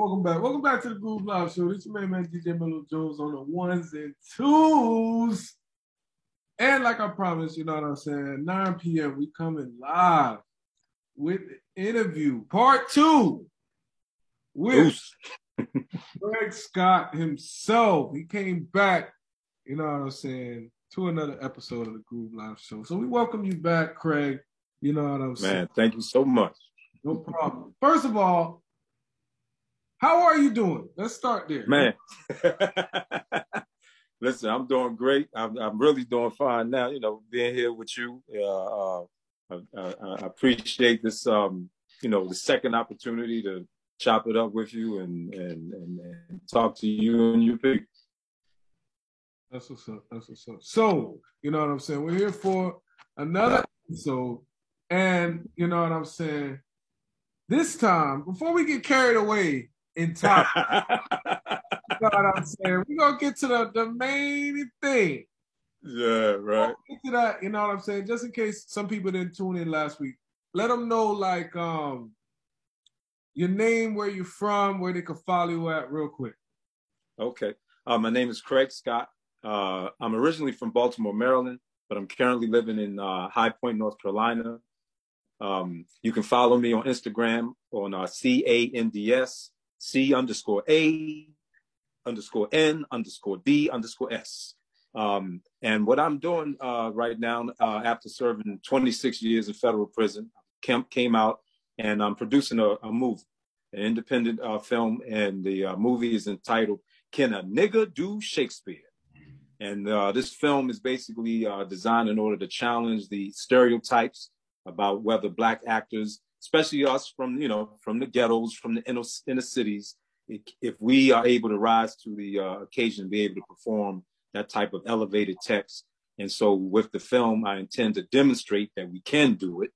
Welcome back. Welcome back to the Groove Live Show. This is your man DJ Melo Jones on the ones and twos. And like I promised, you know what I'm saying? 9 p.m. We coming live with interview part two with Craig Scott himself. He came back, you know what I'm saying, to another episode of the Groove Live Show. So we welcome you back, Craig. You know what I'm saying? Man, thank you so much. No problem. First of all, how are you doing? Let's start there. Man. Listen, I'm doing great. I'm, I'm really doing fine now. You know, being here with you. Uh, uh, I, I, appreciate this. Um, you know, the second opportunity to chop it up with you and and and, and talk to you and your people. That's what's up. That's what's up. So, you know what I'm saying? We're here for another episode. And you know what I'm saying? This time, before we get carried away in time. you know what I'm saying? We're gonna get to the, the main thing. Yeah, right. Get to that, you know what I'm saying? Just in case some people didn't tune in last week, let them know like um your name, where you're from, where they can follow you at, real quick. Okay. Uh, my name is Craig Scott. Uh, I'm originally from Baltimore, Maryland, but I'm currently living in uh, High Point, North Carolina. Um, you can follow me on Instagram on uh, C A N D S C underscore A underscore N underscore D underscore S. Um, and what I'm doing uh, right now, uh, after serving 26 years in federal prison, Kemp came out and I'm producing a, a movie, an independent uh, film, and the uh, movie is entitled "Can a Nigga Do Shakespeare?" And uh, this film is basically uh, designed in order to challenge the stereotypes about whether black actors especially us from you know from the ghettos, from the inner, inner cities. If we are able to rise to the uh, occasion, be able to perform that type of elevated text, and so with the film, I intend to demonstrate that we can do it,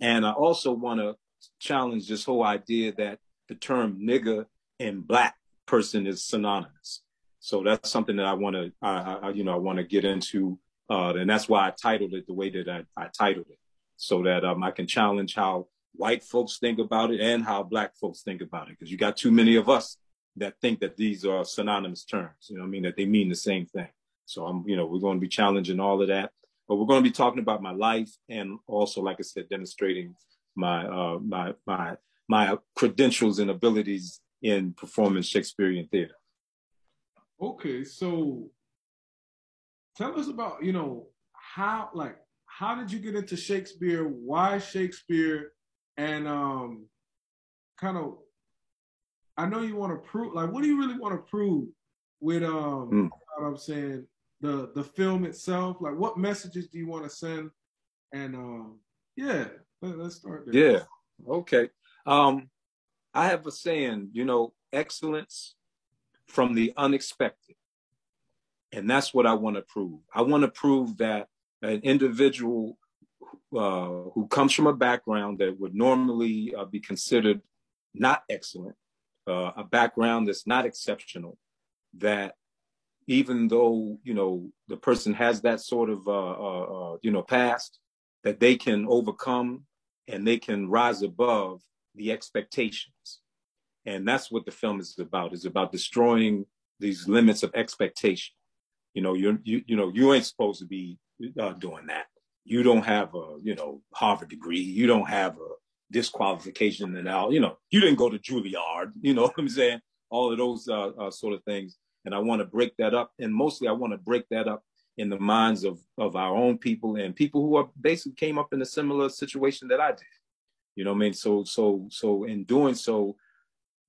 and I also want to challenge this whole idea that the term nigger and black person is synonymous. So that's something that I want to, I, I, you know, I want to get into, uh, and that's why I titled it the way that I, I titled it, so that um, I can challenge how white folks think about it and how black folks think about it. Because you got too many of us that think that these are synonymous terms you know i mean that they mean the same thing. So i'm you know we're going to be challenging all of that but we're going to be talking about my life and also like i said demonstrating my uh my my my credentials and abilities in performing shakespearean theater. Okay so tell us about you know how like how did you get into shakespeare? Why shakespeare and um, kind of, I know you want to prove. Like, what do you really want to prove with um? Mm. what I'm saying the the film itself. Like, what messages do you want to send? And um, yeah, let, us start there. Yeah. Okay. Um, I have a saying. You know, excellence from the unexpected. And that's what I want to prove. I want to prove that an individual uh, who comes from a background that would normally uh, be considered not excellent, uh, a background that's not exceptional, that even though you know the person has that sort of uh, uh, you know past, that they can overcome and they can rise above the expectations, and that's what the film is about. Is about destroying these limits of expectation. You know, you you you know you ain't supposed to be doing that you don't have a you know Harvard degree, you don't have a disqualification and you know, you didn't go to Juilliard, you know what I'm saying? All of those uh, uh, sort of things, and I want to break that up, and mostly I want to break that up in the minds of of our own people and people who are basically came up in a similar situation that I did. You know what I mean? So so so in doing so,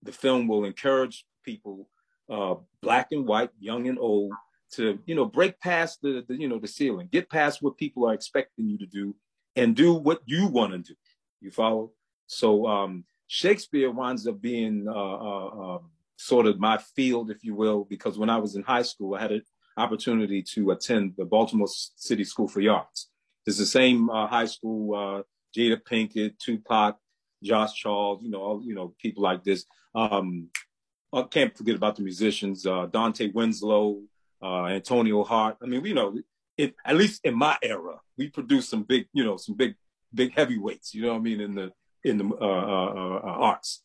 the film will encourage people, uh, black and white, young and old, to you know break past the, the you know the ceiling. Get past what people are expecting you to do and do what you want to do. You follow? So um shakespeare winds up being uh, uh, uh, sort of my field if you will because when i was in high school i had an opportunity to attend the baltimore city school for the arts. It's the same uh, high school uh, jada pinkett tupac josh charles you know all you know people like this. Um I can't forget about the musicians, uh, Dontae Winslow, uh, Antonio Hart. I mean, we know it, at least in my era, we produced some big, you know, some big, big heavyweights. You know what I mean in the in the uh, uh, uh, arts.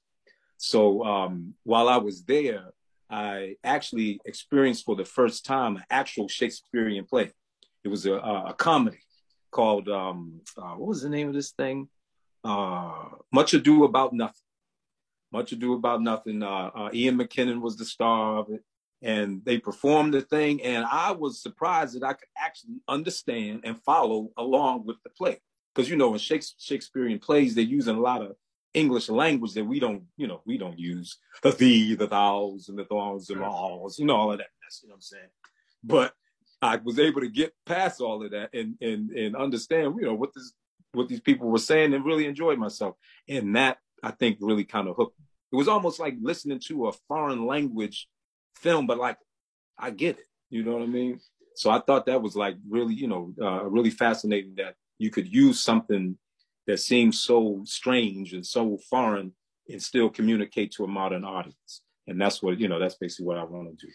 So um, while I was there, I actually experienced for the first time an actual Shakespearean play. It was a, a comedy called um, uh, what was the name of this thing? Uh, Much Ado About Nothing. Much Ado About Nothing. Uh, uh, Ian McKellen was the star of it, and they performed the thing. And I was surprised that I could actually understand and follow along with the play, because you know in Shakespearean plays they're using a lot of English language that we don't, you know, we don't use the thee, the thous, and the thons and the alls, you know, all of that. That's you know what I'm saying. But I was able to get past all of that and and and understand, you know, what this what these people were saying and really enjoyed myself. And that I think really kind of hooked me. It was almost like listening to a foreign language film, but like I get it. You know what I mean? So I thought that was like really, you know, uh, really fascinating that you could use something that seems so strange and so foreign and still communicate to a modern audience. And that's what, you know, that's basically what I want to do.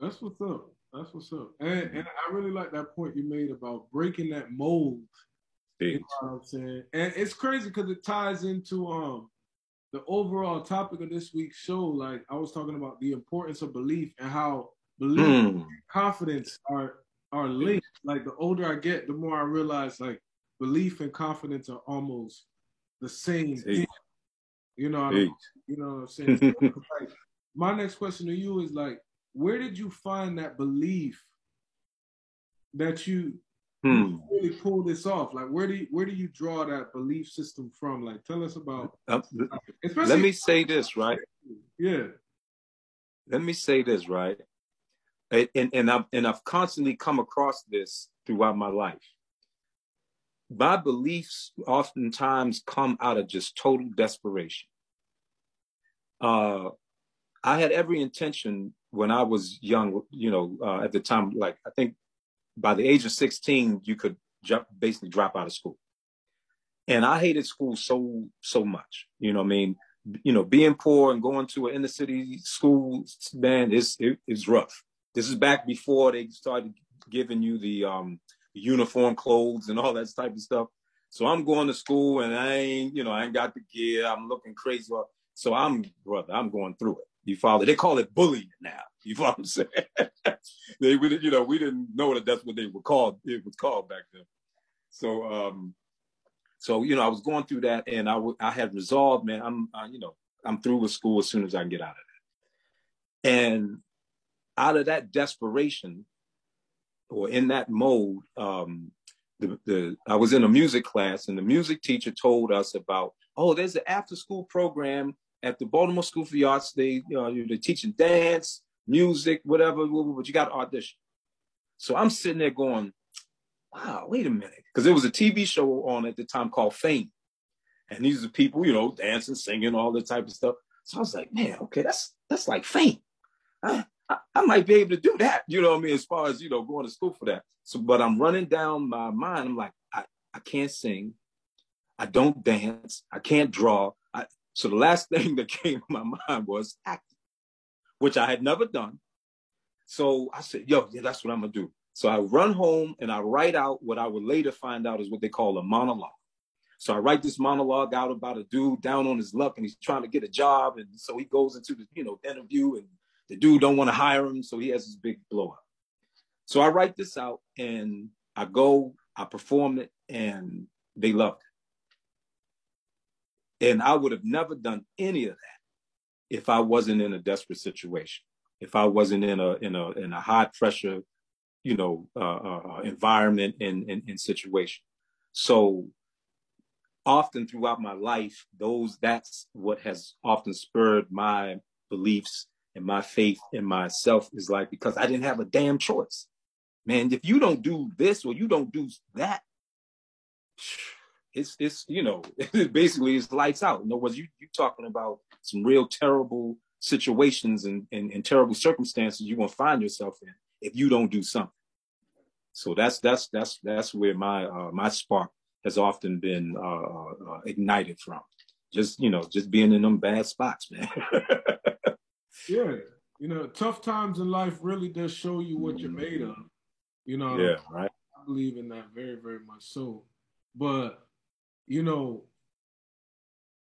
That's what's up. That's what's up. And, and I really like that point you made about breaking that mold. Big. You know what I'm saying? And it's crazy because it ties into um the overall topic of this week's show. Like I was talking about the importance of belief and how belief mm. and confidence are are linked. Like the older I get, the more I realize like belief and confidence are almost the same thing. You know, you know what I'm saying. like, my next question to you is like, where did you find that belief that you, hmm. really pull this off? Like, where do you, where do you draw that belief system from? Like, tell us about. Uh, let me say this, right? Yeah. Let me say this, right? And and I've and I've constantly come across this throughout my life my beliefs oftentimes come out of just total desperation. Uh, I had every intention when I was young, you know, uh, at the time, like I think by the age of 16, you could jump, basically drop out of school. And I hated school so, so much, you know I mean? You know, being poor and going to an inner city school, man, it's, it, it's rough. This is back before they started giving you the, um, uniform clothes and all that type of stuff. So I'm going to school and I ain't, you know, I ain't got the gear. I'm looking crazy. So I'm, brother, I'm going through it. You follow? They call it bullying now. You follow what I'm saying? they, we, you know, we didn't know that that's what they were called. It was called back then. So, um, so you know, I was going through that, and I, w- I had resolved, man. I'm, uh, you know, I'm through with school as soon as I can get out of that. And out of that desperation, or in that mode, um, the, the I was in a music class and the music teacher told us about, oh, there's an after school program at the Baltimore School for the Arts. They, you know, they're teaching dance, music, whatever, but you got to audition. So I'm sitting there going, wow, wait a minute. Because there was a TV show on at the time called Fame. And these are people, you know, dancing, singing, all that type of stuff. So I was like, man, okay, that's that's like fame. I, I, might be able to do that, you know what I mean, as far as, you know, going to school for that. So, but I'm running down my mind. I'm like, I, I can't sing. I don't dance. I can't draw. So the last thing that came to my mind was acting, which I had never done. So I said, yo, yeah, that's what I'm to do. So I run home and I write out what I would later find out is what they call a monologue. So I write this monologue out about a dude down on his luck and he's trying to get a job. And so he goes into the, you know, interview and the dude don't want to hire him, so he has this big blowout. So I write this out and I go, I perform it, and they loved it. And I would have never done any of that if I wasn't in a desperate situation, if I wasn't in a in a in a high pressure, you know, uh, uh, uh environment and, situation. So often throughout my life, those that's what has often spurred my beliefs and my faith in myself is like because I didn't have a damn choice. Man, if you don't do this or you don't do that, it's it's you know basically it's lights out. In other words, you you talking about some real terrible situations and, and, and terrible circumstances you're gonna find yourself in if you don't do something. So that's that's that's that's where my uh, my spark has often been uh, uh, ignited from. Just you know, just being in them bad spots, man. Yeah, you know, tough times in life really does show you what you're made of. You know, yeah, right. I believe in that very, very much so. But you know,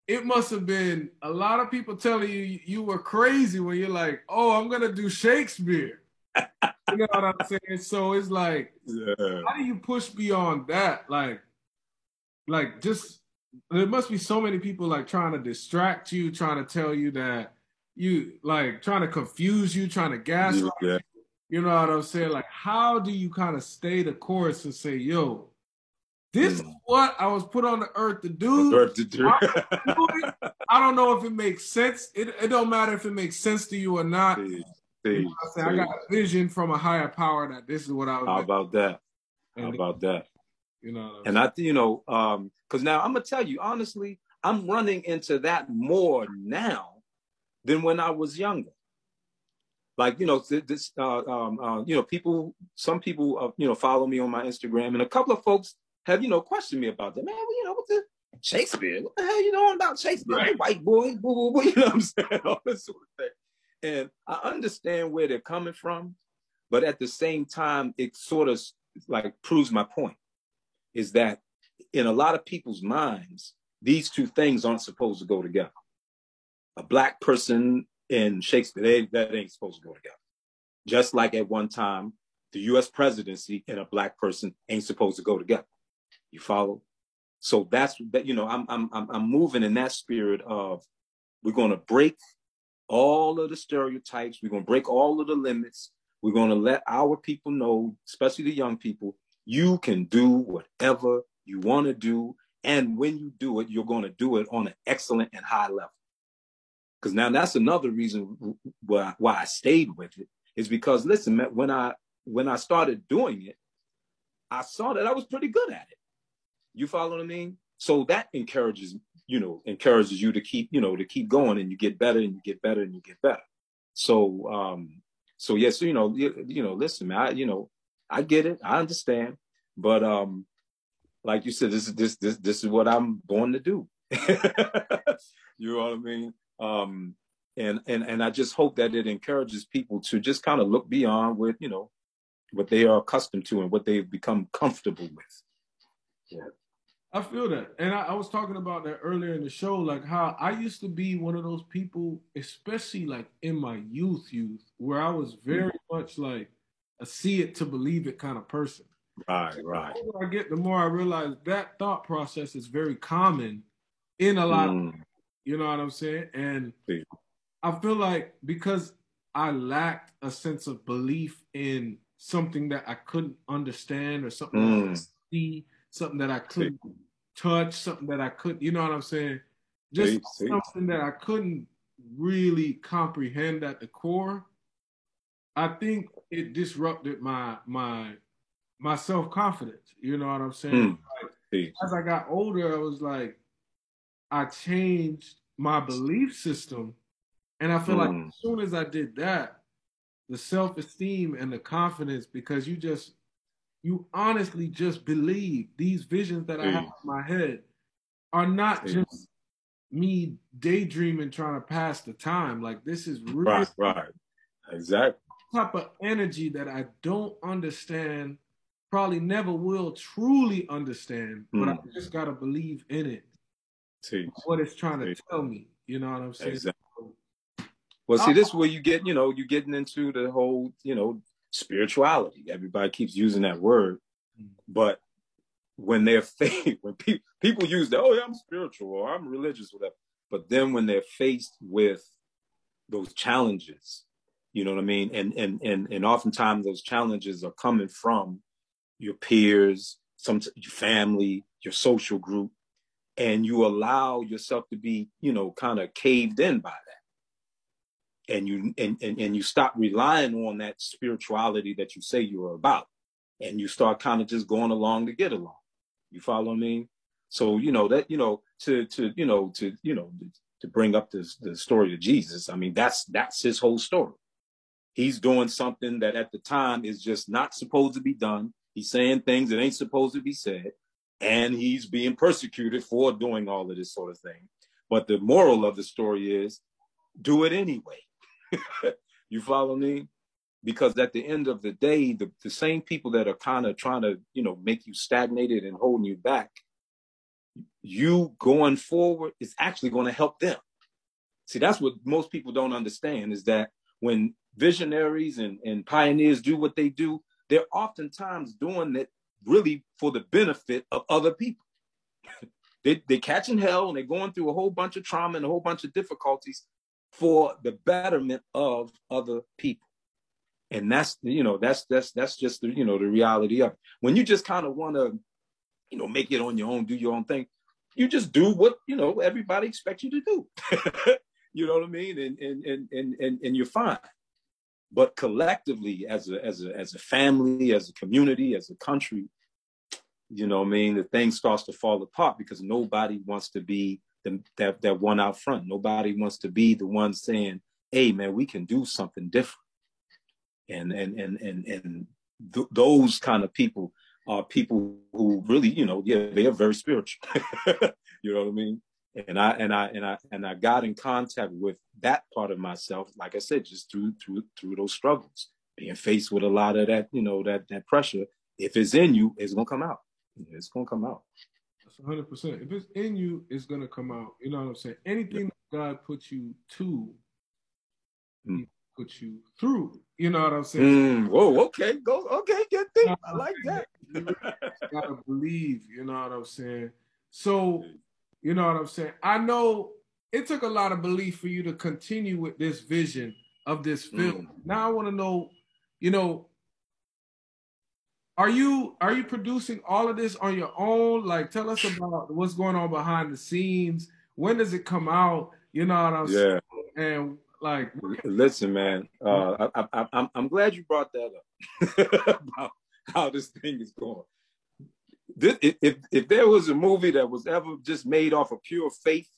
it must have been a lot of people telling you you were crazy when you're like, oh, I'm gonna do Shakespeare. you know what I'm saying? So it's like, yeah. how do you push beyond that? Like, like just there must be so many people like trying to distract you, trying to tell you that you like trying to confuse you, trying to gaslight yeah. you. You know what I'm saying? Like, how do you kind of stay the course and say, yo, this mm. is what I was put on the earth to do. Earth to do. I, I, don't know if it makes sense. It, it don't matter if it makes sense to you or not. See, see, you know I got a vision from a higher power that this is what I was. How about that? How about that? You know, and I, you know, um, because now I'm gonna tell you honestly, I'm running into that more now than when I was younger. Like you know, this, uh, um, uh, you know, people, some people, uh, you know, follow me on my Instagram, and a couple of folks have you know questioned me about that. Man, you know what the Shakespeare? What the hell you know about Shakespeare? Right. White boy, boo, boo, boo, you know what I'm saying? All this sort of thing. And I understand where they're coming from, but at the same time, it sort of like proves my point is that in a lot of people's minds, these two things aren't supposed to go together. A black person in Shakespeare, they, that ain't supposed to go together. Just like at one time, the US presidency and a black person ain't supposed to go together. You follow? So that's that. You know, I'm I'm I'm moving in that spirit of we're going to break all of the stereotypes. We're going to break all of the limits. We're going to let our people know, especially the young people, you can do whatever you want to do, and when you do it, you're going to do it on an excellent and high level. Because now that's another reason why why I stayed with it is because listen, when I when I started doing it, I saw that I was pretty good at it. You follow what I mean? So that encourages, you know, encourages you to keep, you know, to keep going and you get better and you get better and you get better. So, um, so yes, you know, you, you know, listen, man, I, you know, I get it, I understand, but um, like you said, this is this this this is what I'm born to do. you know what I mean? Um, and and and I just hope that it encourages people to just kind of look beyond what you know what they are accustomed to and what they've become comfortable with. Yeah. I feel that. And I, I, was talking about that earlier in the show, like how I used to be one of those people, especially like in my youth, youth, where I was very mm-hmm. much like a see it to believe it kind of person. Right, right. The more I get, the more I realize that thought process is very common in a lot mm. of you know what I'm saying? And yeah. I feel like because I lacked a sense of belief in something that I couldn't understand or something mm. I see, something that I couldn't touch, something that I couldn't, you know what I'm saying? Just something that I couldn't really comprehend at the core. I think it disrupted my my my self confidence. You know what I'm saying? Mm. Like, as I got older, I was like, I changed my belief system, and I feel like hmm. as soon as I did that, the self esteem and the confidence, because you just you honestly just believe these visions that I have in my head are not just me daydreaming trying to pass the time. Like this is real right, right. Exactly. Type of energy that I don't understand, probably never will truly understand, mm. but I hmm. just gotta believe in it. See. What it's trying to tell me. You know what I'm saying? Exactly. Well, see, this is where you get, you know, you're getting into the whole, you know, spirituality. Everybody keeps using that word, but when they're faced, when pe- people use that, oh, yeah, I'm spiritual or I'm religious, whatever. But then when they're faced with those challenges, you know what I mean, and and and and oftentimes those challenges are coming from your peers, some your family, your social group, and you allow yourself to be, you know, kind of caved in by that and you and, and, and you stop relying on that spirituality that you say you're about and you start kind of just going along to get along. You follow me? So you know that you know to to you know to you know to bring up this the story of jesus i mean that's that's his whole story. He's doing something that at the time is just not supposed to be done. He's saying things that ain't supposed to be said and he's being persecuted for doing all of this sort of thing. But the moral of the story is do it anyway you follow me? Because at the end of the day, the, the same people that are kind of trying to, you know, make you stagnated and holding you back, you going forward is actually going to help them. See, that's what most people don't understand is that when visionaries and, and pioneers do what they do, they're oftentimes doing it really for the benefit of other people. they, they're catching hell and they're going through a whole bunch of trauma and a whole bunch of difficulties for the betterment of other people. And that's you know that's that's that's just the you know the reality of it. When you just kind of want to you know make it on your own, do your own thing, you just do what you know everybody expects you to do. you know what I mean? And and and and and, and you're fine. But collectively, as a as a as a family, as a community, as a country, you know what I mean, the thing starts to fall apart because nobody wants to be the, that that one out front. Nobody wants to be the one saying, "Hey, man, we can do something different." And and and and and th- those kind of people are people who really, you know, yeah, they are very spiritual. you know what I mean? And I and I and I and I got in contact with that part of myself, like I said, just through through through those struggles, being faced with a lot of that, you know, that that pressure. If it's in you, it's gonna come out. It's gonna come out. That's 100. percent If it's in you, it's gonna come out. You know what I'm saying? Anything yeah. God puts you to, mm. He puts you through. You know what I'm saying? Mm. Whoa, okay, go, okay, get deep. I like that. you gotta believe. You know what I'm saying? So, you know what I'm saying? I know it took a lot of belief for you to continue with this vision of this film. Mm. Now I want to know, you know, are you are you producing all of this on your own? Like, tell us about what's going on behind the scenes. When does it come out? You know what I'm yeah. saying? And like, listen, man, uh, I, I, I'm I'm glad you brought that up about how this thing is going. This, if if there was a movie that was ever just made off of pure faith,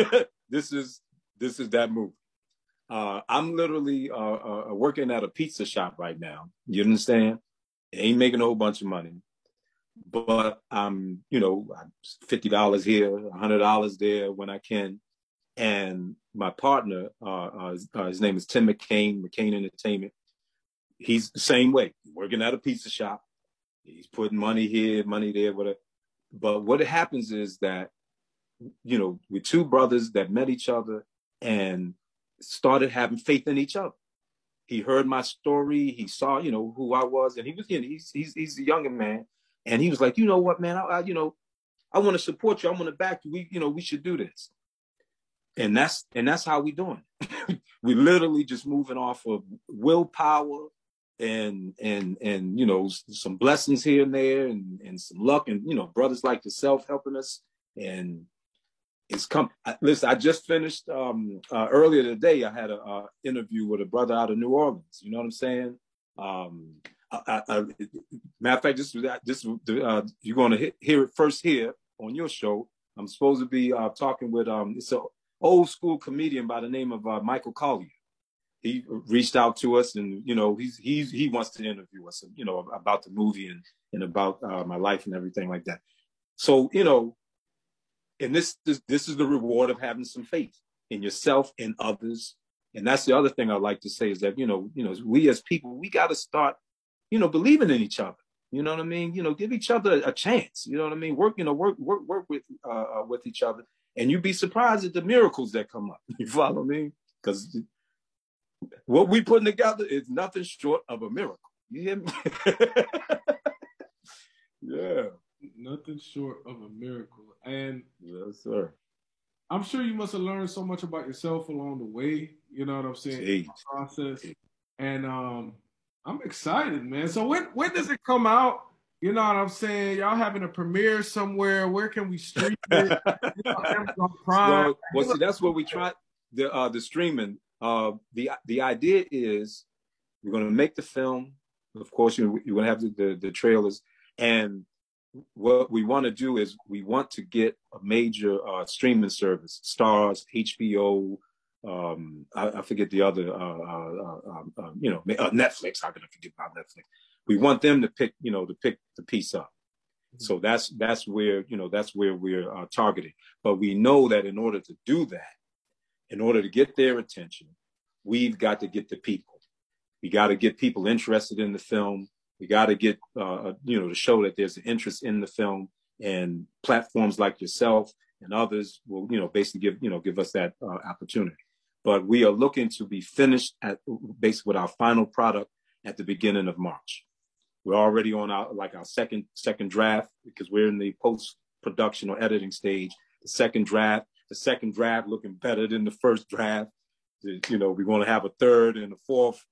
this is this is that movie. Uh, I'm literally uh, uh, working at a pizza shop right now. You understand? Ain't making a whole bunch of money, but I'm, you know, fifty dollars here, hundred dollars there when I can. And my partner, uh, uh, uh, his name is Tim McCain, McCain Entertainment. He's the same way, working at a pizza shop. He's putting money here, money there, whatever. But what happens is that, you know, we're two brothers that met each other and started having faith in each other he heard my story. He saw, you know, who I was, and he was, you know, he's he's he's a younger man, and he was like, you know what, man, I, I you know, I want to support you. I want to back you. We, you know, we should do this. And that's and that's how we doing. we literally just moving off of willpower and and and you know some blessings here and there and and some luck and you know brothers like yourself helping us and come. Listen, I just finished um, uh, earlier today. I had an interview with a brother out of New Orleans. You know what I'm saying? Um, I, I, I, matter of fact, this this uh, you're going to hear it first here on your show. I'm supposed to be uh, talking with um, it's an old school comedian by the name of uh, Michael Colyar. He reached out to us, and you know he's he's he wants to interview us, you know, about the movie and and about uh, my life and everything like that. So you know, and this, this this is the reward of having some faith in yourself and others. And that's the other thing i'd like to say is that you know you know we as people we got to start you know believing in each other. You know what i mean? You know give each other a chance. You know what i mean? Work you know work work work with uh, uh with each other. And you'd be surprised at the miracles that come up. You follow me? Because what we putting together is nothing short of a miracle. You hear me? Yeah nothing short of a miracle. And yes, sir. I'm sure you must have learned so much about yourself along the way. You know what I'm saying? Process. And um, I'm excited, man. So when when does it come out? You know what I'm saying? Y'all having a premiere somewhere? Where can we stream it? Amazon Prime. Well, well, see, that's what we try. The uh, the streaming. Uh, the the idea is we're going to make the film. Of course, you're, you're going to have the, the, the trailers, and what we want to do is we want to get a major uh, streaming service, Starz, HBO, um, I, I, forget the other, uh, uh, um, um, you know, uh, Netflix. How can I forget about Netflix? We want them to pick, you know, to pick the piece up. Mm-hmm. So that's that's where you know that's where we're uh, targeting. But we know that in order to do that, in order to get their attention, we've got to get the people. We got to get people interested in the film. We got to get, uh, you know, to show that there's an interest in the film. and platforms like yourself and others will, you know, basically give, you know, give us that uh, opportunity. But we are looking to be finished at basically with our final product at the beginning of March. We're already on our like our second second draft because we're in the post production or editing stage. The second draft, the second draft looking better than the first draft. You know, we're going to have a third and a fourth.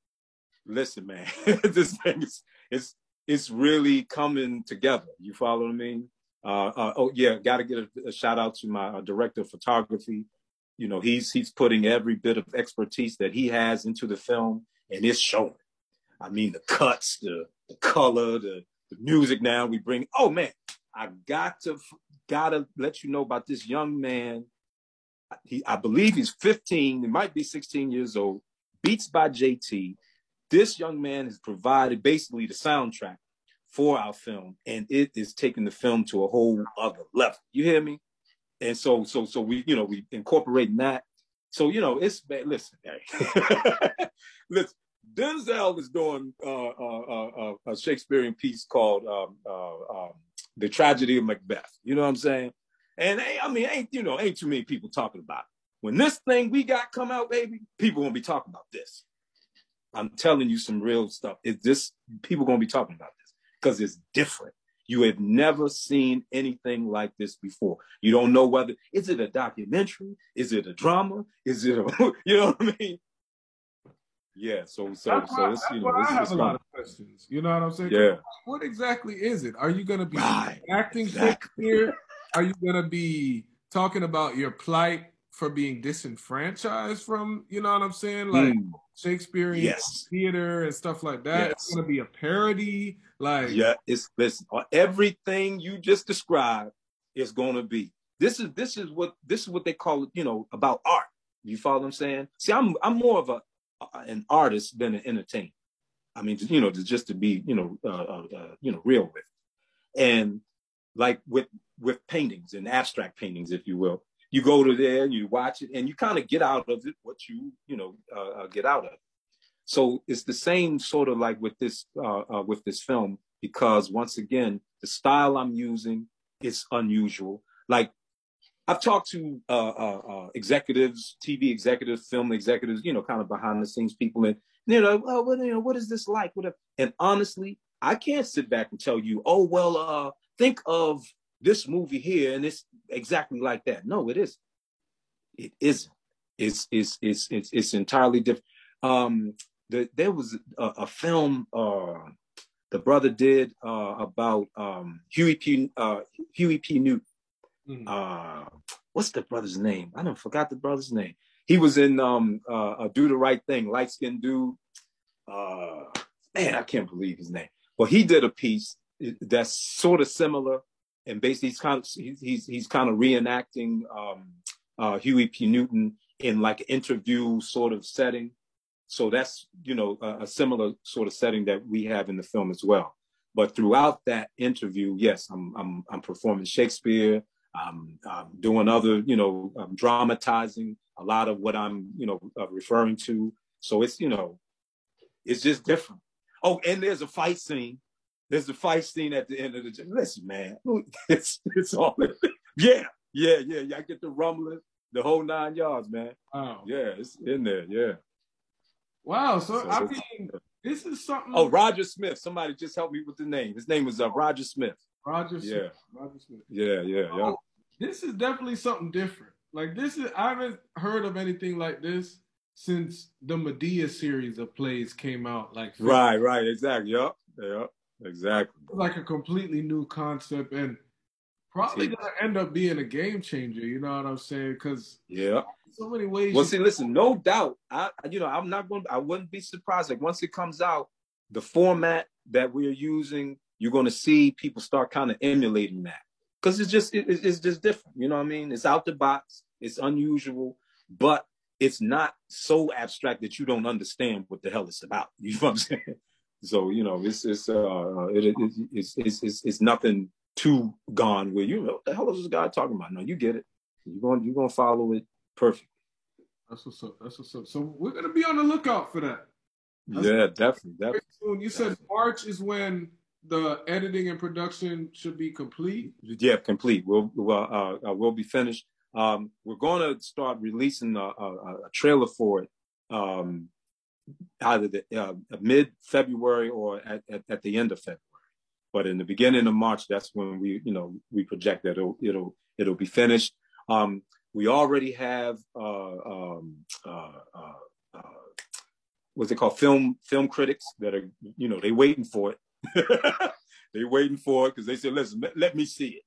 Listen, man, this thing is it's it's really coming together. You follow mean? Uh, uh, oh yeah, got to get a, a, shout out to my uh, director of photography. You know, he's he's putting every bit of expertise that he has into the film, and it's showing. I mean, the cuts, the the color, the, the music. Now we bring. Oh man, I got to gotta let you know about this young man. He, I believe he's 15. He might be 16 years old. Beats by JT. This young man has provided basically the soundtrack for our film, and it is taking the film to a whole other level. You hear me? And so, so, so we, you know, we incorporating that. So, you know, it's listen, hey, listen. Denzel is doing uh, uh, uh, a Shakespearean piece called um, uh, um, "The Tragedy of Macbeth." You know what I'm saying? And I mean, ain't you know, ain't too many people talking about it. When this thing we got come out, baby, people gonna be talking about this. I'm telling you some real stuff. Is this people gonna be talking about this because it's different. You have never seen anything like this before. You don't know whether is it a documentary, is it a drama, is it a you know what I mean? Yeah, so so that's so it's you know it's, I have it's a lot of questions. You know what I'm saying? Yeah. What exactly is it? Are you going to be Right. acting Exactly. Shakespeare? Are you going to be talking about your plight for being disenfranchised from? You know what I'm saying? Like Mm, Shakespearean yes. theater and stuff like that. It's going to be a parody. Like Yeah, it's listen, uh, everything you just described is gonna be. This is this is what this is what they call it, you know, about art. You follow what I'm saying? See, I'm I'm more of a an artist than an entertainer. I mean, you know, to- just to be, you know, uh, uh, uh, you know, real with. And like with with paintings and abstract paintings, if you will, you go to there, you watch it, and you kind of get out of it what you, you know, uh, uh, get out of. So it's the same sort of like with this uh, uh, with this film because once again the style I'm using is unusual. Like I've talked to uh, uh, uh, executives, TV executives, film executives, you know, kind of behind the scenes people, and you know, oh, what, you know, what is this like? What? And honestly, I can't sit back and tell you, oh well, uh, think of this movie here, and it's exactly like that. No, it isn't. It isn't. It's it's it's it's, it's entirely different. Um, the, there was a, a film uh, the brother did uh, about um, Huey P. Uh, Huey P. Newton. Uh, what's the brother's name? I don't forgot the brother's name. He was in um, uh, uh, Do the Right Thing, light skinned dude. Uh, man, I can't believe his name. Well, he did a piece that's sort of similar, and basically he's kind of he's he's, kind of reenacting um, uh, Huey P. Newton in like interview sort of setting. So that's you know a, a similar sort of setting that we have in the film as well. But throughout that interview, yes, I'm I'm I'm performing Shakespeare. I'm, I'm doing other, you know, I'm dramatizing a lot of what I'm, you know, uh, referring to. So it's, you know, it's just different. Oh, and there's a fight scene. There's a fight scene at the end of the. Listen, man, it's it's all. yeah, yeah, yeah, yeah. I get the rumbling, the whole nine yards, man. wow. Yeah, it's in there. Yeah. Wow. So, So I mean, this is something. Oh, Roger Smith. Somebody just helped me with the name. His name was uh, Roger Smith. Roger Yeah. Smith. Roger Smith. Yeah, yeah, yeah. Oh, this is definitely something different. Like this is I haven't heard of anything like this since the Madea series of plays came out. Like Right, right, exactly. Yep, yep, exactly. like a completely new concept and probably gonna end up being a game changer. You know what I'm saying? Because Yeah. so many ways. Well, you- see, listen, no doubt. I, you know, I'm not going. to I wouldn't be surprised. Like once it comes out, the format that we're using, you're to see people start kind of emulating that because it's just it, it's just different. You know what I mean? It's out the box. It's unusual, but it's not so abstract that you don't understand what the hell it's about. You know what I'm saying? So you know, it's it's uh, it, it, it's, it's it's it's nothing too gone where you know what the hell is this guy talking about? No, you get it. You're going you're going to follow it perfect. That's what's up. That's what's up. So we're gonna be on the lookout for that. That's- yeah, definitely, definitely. Soon. You said March is when the editing and production should be complete. Yeah, complete. We'll we'll, uh, uh, we'll be finished. Um, we're going to start releasing a, a, a trailer for it um, either the uh, mid February or at, at, at, the end of February. But in the beginning of March, that's when we you know we project that it'll it'll it'll be finished. Um, we already have uh, um, uh, uh, uh what's it called film film critics that are you know they waiting for it. they waiting for it because they said, listen, let, let, me see it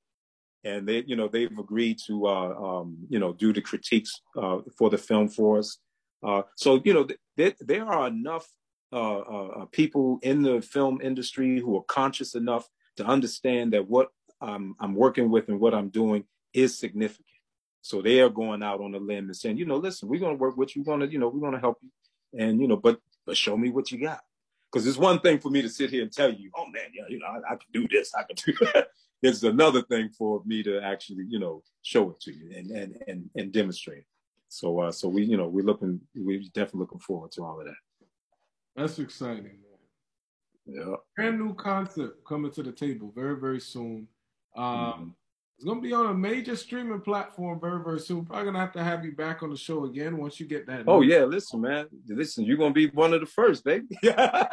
and they, you know, they've agreed to, uh, um, you know, do the critiques for the film for us. Uh, so, you know, th- there are enough uh, uh, uh, people in the film industry who are conscious enough to understand that what I'm, I'm working with and what I'm doing is significant. So they are going out on a limb and saying, you know, listen, we're going to work with you. We're going to, you know, we're going to help you. And, you know, but, but show me what you got. Because it's one thing for me to sit here and tell you, oh man, yeah, you know, I, I can do this, I can do that it's another thing for me to actually, you know, show it to you and and and, and demonstrate. So uh so we, you know, we're looking we're definitely looking forward to all of that. That's exciting, man. Yeah. Brand new concept coming to the table very, very soon. Um mm-hmm. It's gonna be on a major streaming platform very, very soon. Probably gonna have to have you back on the show again once you get that. Oh yeah, listen, man. Listen, you're gonna be one of the first, baby. Yeah.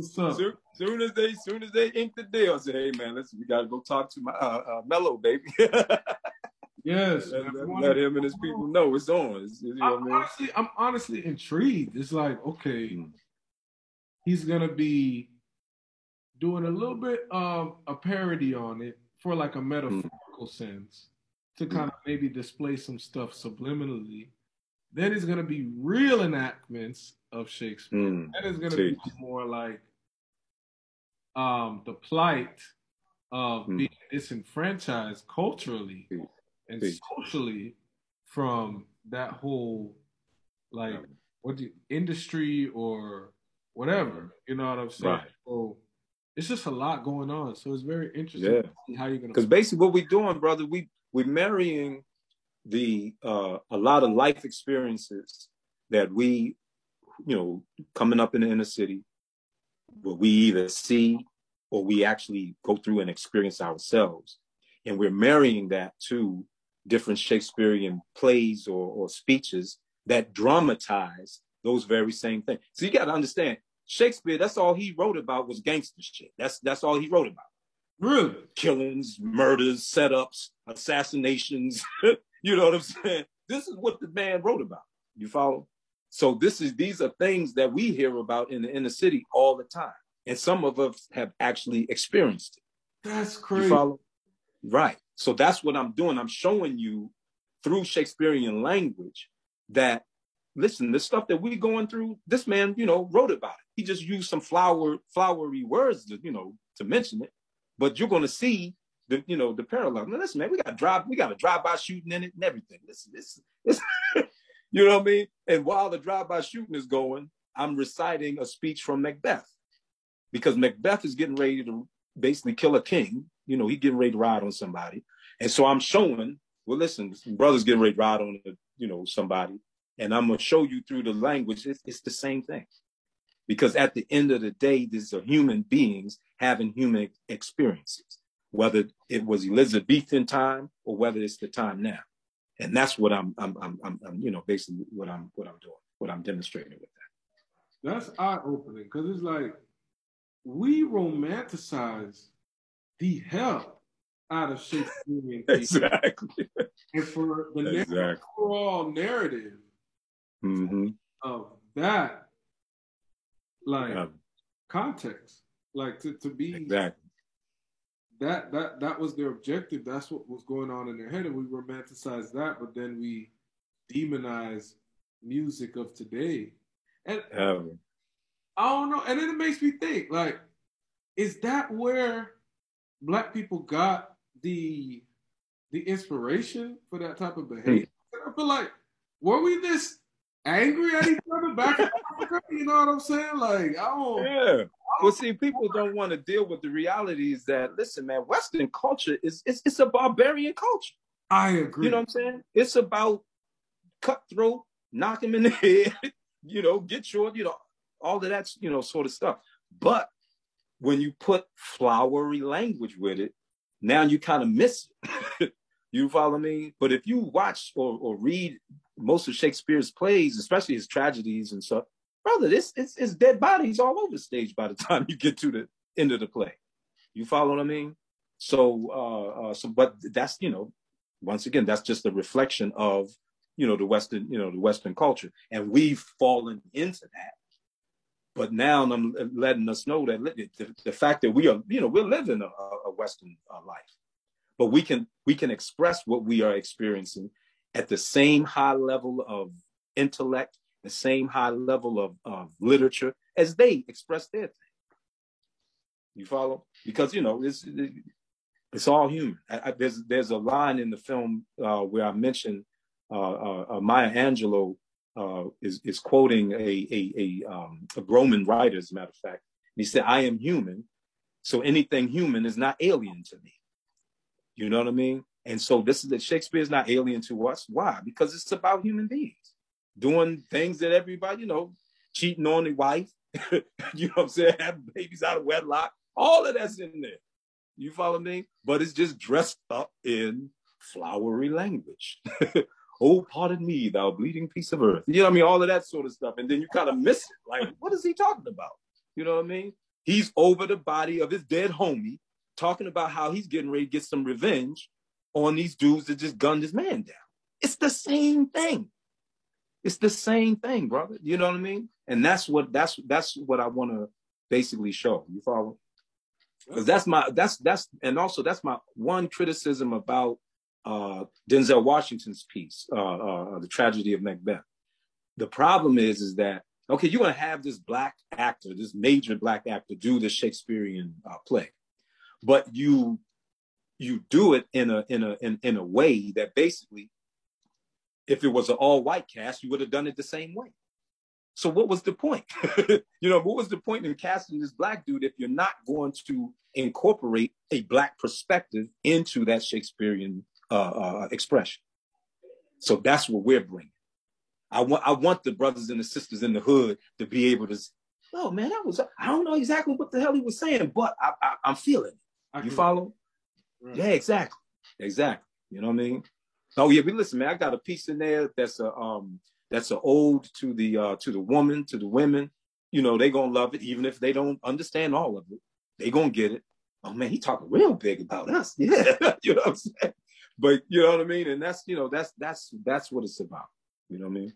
soon, soon, as they, soon as they ink the deal, I say, hey man, listen, we gotta go talk to my uh, uh Melo, baby. yes. Let, let, let, him and his people know it's on. It's, you know I'm, I mean? honestly, I'm honestly intrigued. It's like, okay, mm. he's gonna be doing a little bit of a parody on it for like a metaphorical mm. sense to kind of maybe display some stuff subliminally. Then it's gonna be real enactments of Shakespeare. Mm. That is gonna be more like um, the plight of mm. being disenfranchised culturally and socially from that whole like what do you, industry or whatever. You know what I'm saying? Right. So it's just a lot going on. So it's very interesting yeah. to see how you're gonna. Because basically, what we're doing, brother, we we're marrying the uh, a lot of life experiences that we, you know, coming up in the inner city, what we either see or we actually go through and experience ourselves, and we're marrying that to different Shakespearean plays or, or speeches that dramatize those very same things. So you got to understand, Shakespeare, that's all he wrote about was gangster shit. That's that's all he wrote about. Really? Killings, murders, setups, assassinations. you know what I'm saying? This is what the man wrote about. You follow? So this is these are things that we hear about in the inner city all the time. And some of us have actually experienced it. That's crazy. You follow? Right. So that's what I'm doing. I'm showing you through Shakespearean language that listen, the stuff that we're going through, this man, you know, wrote about it. He just used some flower, flowery words, to, you know, to mention it. But you're to see the, you know, the parallel. Now, listen, man, we got drive, we got a drive-by shooting in it and everything. Listen, this, this, you know what I mean? And while the drive-by shooting is going, I'm reciting a speech from Macbeth because Macbeth is getting ready to basically kill a king. You know, he getting ready to ride on somebody, and so I'm showing. Well, listen, brother's getting ready to ride on, you know, somebody and I'm gonna show you through the language. It's, it's the same thing, because at the end of the day, these are human beings having human experiences, whether it was Elizabethan time or whether it's the time now, and that's what I'm, I'm, I'm, I'm, I'm you know, basically what I'm, what I'm doing, what I'm demonstrating with that. That's eye opening because it's like we romanticize the hell out of Shakespearean exactly. And for the exactly. overall narrative mm-hmm. of that like yeah. context like to, to be exactly that that that was their objective that's what was going on in their head and we romanticize that but then we demonize music of today and um, i don't know and then it makes me think like is that where black people got the the inspiration for that type of behavior i feel like were we this angry at each other back in Africa. You know what I'm saying? Like, I don't. Yeah. Well, see, people don't want to deal with the realities that listen, man. Western culture is it's, it's a barbarian culture. I agree. You know what I'm saying? It's about cutthroat, knock him in the head. You know, get your, you know, all of that, you know, sort of stuff. But when you put flowery language with it, now you kind of miss it. you follow me? But if you watch or, or read most of Shakespeare's plays, especially his tragedies and stuff, brother, this it's, it's dead bodies all over the stage by the time you get to the end of the play. You follow what I mean? So, uh, uh, so, but that's you know, once again, that's just a reflection of you know the Western, you know, the Western culture, and we've fallen into that. But now I'm letting us know that the, the fact that we are, you know, we're living a, a Western uh, life, but we can we can express what we are experiencing at the same high level of intellect, the same high level of, of literature as they express their thing. You follow? Because you know it's it's all human. I, I, there's there's a line in the film uh, where I mentioned uh, uh, uh Maya Angelou uh, is is quoting a a a, um, a Roman writer, as a matter of fact. he said, "I am human, so anything human is not alien to me." You know what I mean? And so this is that Shakespeare is not alien to us. Why? Because it's about human beings doing things that everybody, you know, cheating on the wife, you know what I'm saying, having babies out of wedlock, all of that's in there. You follow me? But it's just dressed up in flowery language. oh, pardon me, thou bleeding piece of earth. You know what I mean? All of that sort of stuff. And then you kind of miss it. Like, what is he talking about? You know what I mean? He's over the body of his dead homie, talking about how he's getting ready to get some revenge on these dudes that just gunned his man down. It's the same thing. It's the same thing, brother. You know what I mean? And that's what that's that's what I want to basically show. You follow? Because that's my that's that's and also that's my one criticism about uh, Denzel Washington's piece, uh, uh, the tragedy of Macbeth. The problem is, is that okay, you're gonna have this black actor, this major black actor, do this Shakespearean uh, play, but you you do it in a in a in, in a way that basically, if it was an all white cast, you would have done it the same way. So what was the point? you know, what was the point in casting this black dude if you're not going to incorporate a black perspective into that Shakespearean uh, uh, expression. So that's what we're bringing. I want I want the brothers and the sisters in the hood to be able to. Oh man, that was I don't know exactly what the hell he was saying, but I, I am feeling it. You follow? Right. Yeah, exactly, exactly. You know what I mean? Oh yeah, but listen, man, I got a piece in there that's a um that's an ode to the uh to the woman, to the women. You know, they gonna love it, even if they don't understand all of it. They gonna get it. Oh man, he talking real big about us. Yeah, you know what I'm saying? But you know what I mean? And that's you know, that's that's that's what it's about. You know what I mean?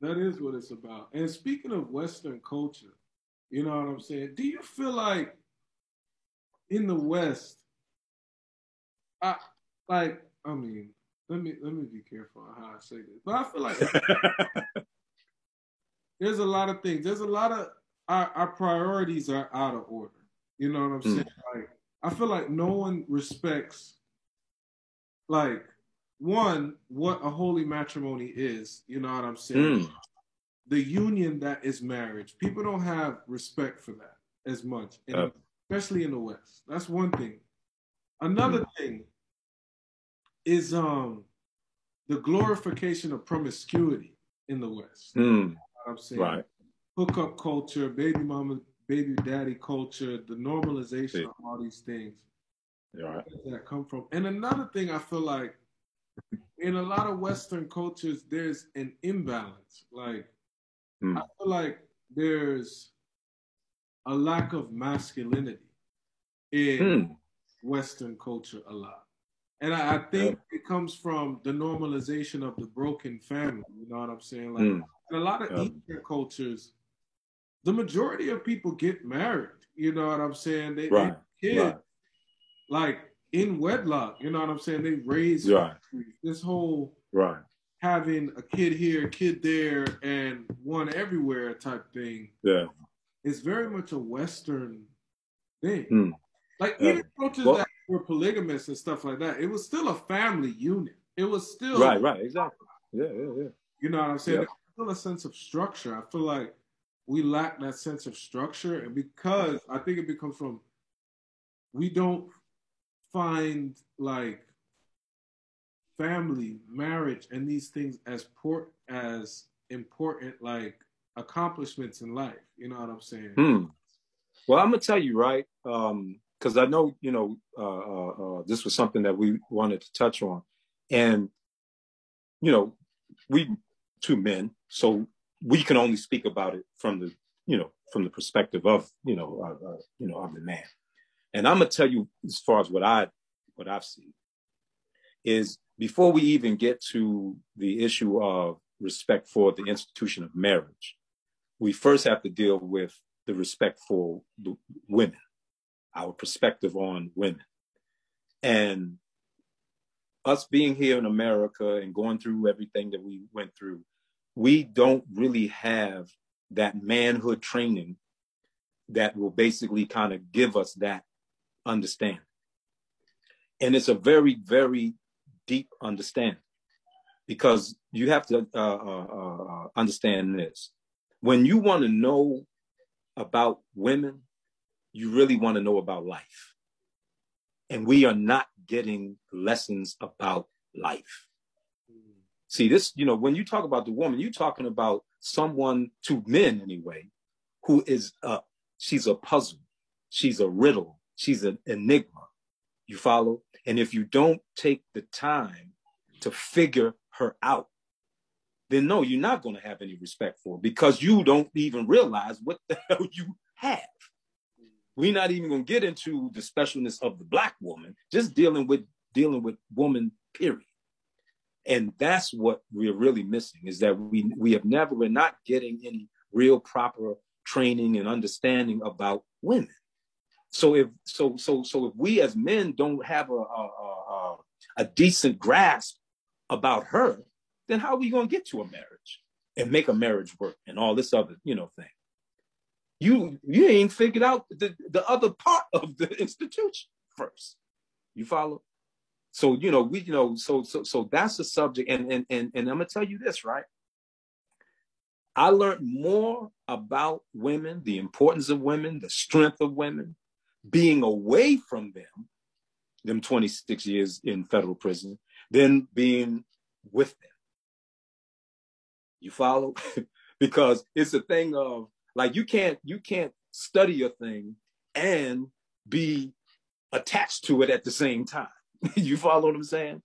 That is what it's about. And speaking of Western culture, you know what I'm saying? Do you feel like in the West, I like I mean, let me let me be careful how I say this. But I feel like there's a lot of things. There's a lot of our, our priorities are out of order. You know what I'm mm. saying? Like I feel like no one respects like one what a holy matrimony is you know what i'm saying? Mm. the union that is marriage. People don't have respect for that as much uh. especially in the west. That's one thing. Another mm. thing is um the glorification of promiscuity in the west. Mm. i'm saying? Right. Hookup culture baby mama baby daddy culture the normalization of all these things yeah. that come from? And another thing I feel like in a lot of Western cultures, there's an imbalance. Like mm. I feel like there's a lack of masculinity in mm. Western culture a lot. And I, I think yeah. it comes from the normalization of the broken family. You know what I'm saying? Like mm. in a lot of yeah. Eastern cultures, the majority of people get married. You know what I'm saying? They, right. they kids. Right like in wedlock. You know what I'm saying? They raise right. this whole right having a kid here, kid there, and one everywhere type thing. Yeah, it's very much a Western thing. Mm. Like yeah. even coaches well, that were polygamous and stuff like that, it was still a family unit. It was still right, right, exactly. Yeah, yeah, yeah. You know what I'm saying? Yeah. still a sense of structure. I feel like we lack that sense of structure, and because I think it becomes from we don't find like family, marriage, and these things as port as important like accomplishments in life. You know what I'm saying? Hmm. Well, I'm gonna tell you, right? Because um, I know, you know, uh, uh, uh, this was something that we wanted to touch on, and you know, we two men, so we can only speak about it from the, you know, from the perspective of, you know, uh, uh, you know, of the man. And I'm gonna tell you as far as what I what I've seen is before we even get to the issue of respect for the institution of marriage, we first have to deal with the respect for the women, our perspective on women. And us being here in America and going through everything that we went through, we don't really have that manhood training that will basically kind of give us that understanding. And it's a very, very deep understanding because you have to uh, uh, uh, understand this. When you want to know about women, you really want to know about life. And we are not getting lessons about life. See, this, you know, when you talk about the woman, you're talking about someone to men anyway, who is a, she's a puzzle, she's a riddle, she's an enigma. You follow? And if you don't take the time to figure her out, then no, you're not going to have any respect for her because you don't even realize what the hell you have. We're not even going to get into the specialness of the black woman, just dealing with dealing with woman, period. And that's what we're really missing is that we we have never we're not getting any real proper training and understanding about women. So if so so so if we as men don't have a a, a, a decent grasp about her, then how are we going to get to a marriage and make a marriage work and all this other you know thing? You you ain't figured out the, the other part of the institution first. You follow? So you know we you know so so so that's the subject and and and, and I'm gonna tell you this right. I learned more about women, the importance of women, the strength of women, being away from them, them 26 years in federal prison, than being with them. You follow? because it's a thing of like you can't you can't study a thing and be attached to it at the same time. you follow what I'm saying?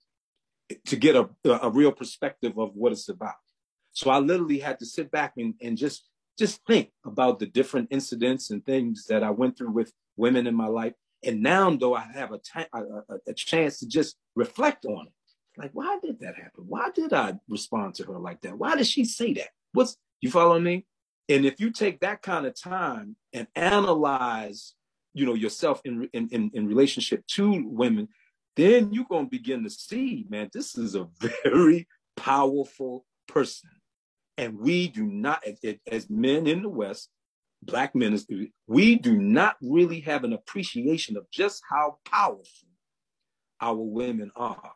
To get a, a real perspective of what it's about. So I literally had to sit back and, and just just think about the different incidents and things that I went through with women in my life. And now, though, I have a, chance to just reflect on it. Like, why did that happen? Why did I respond to her like that? Why did she say that? What's you follow me? And if you take that kind of time and analyze, you know, yourself in in in, in relationship to women, then you're gonna begin to see, man, this is a very powerful person. And we do not, as men in the West, black men, we do not really have an appreciation of just how powerful our women are.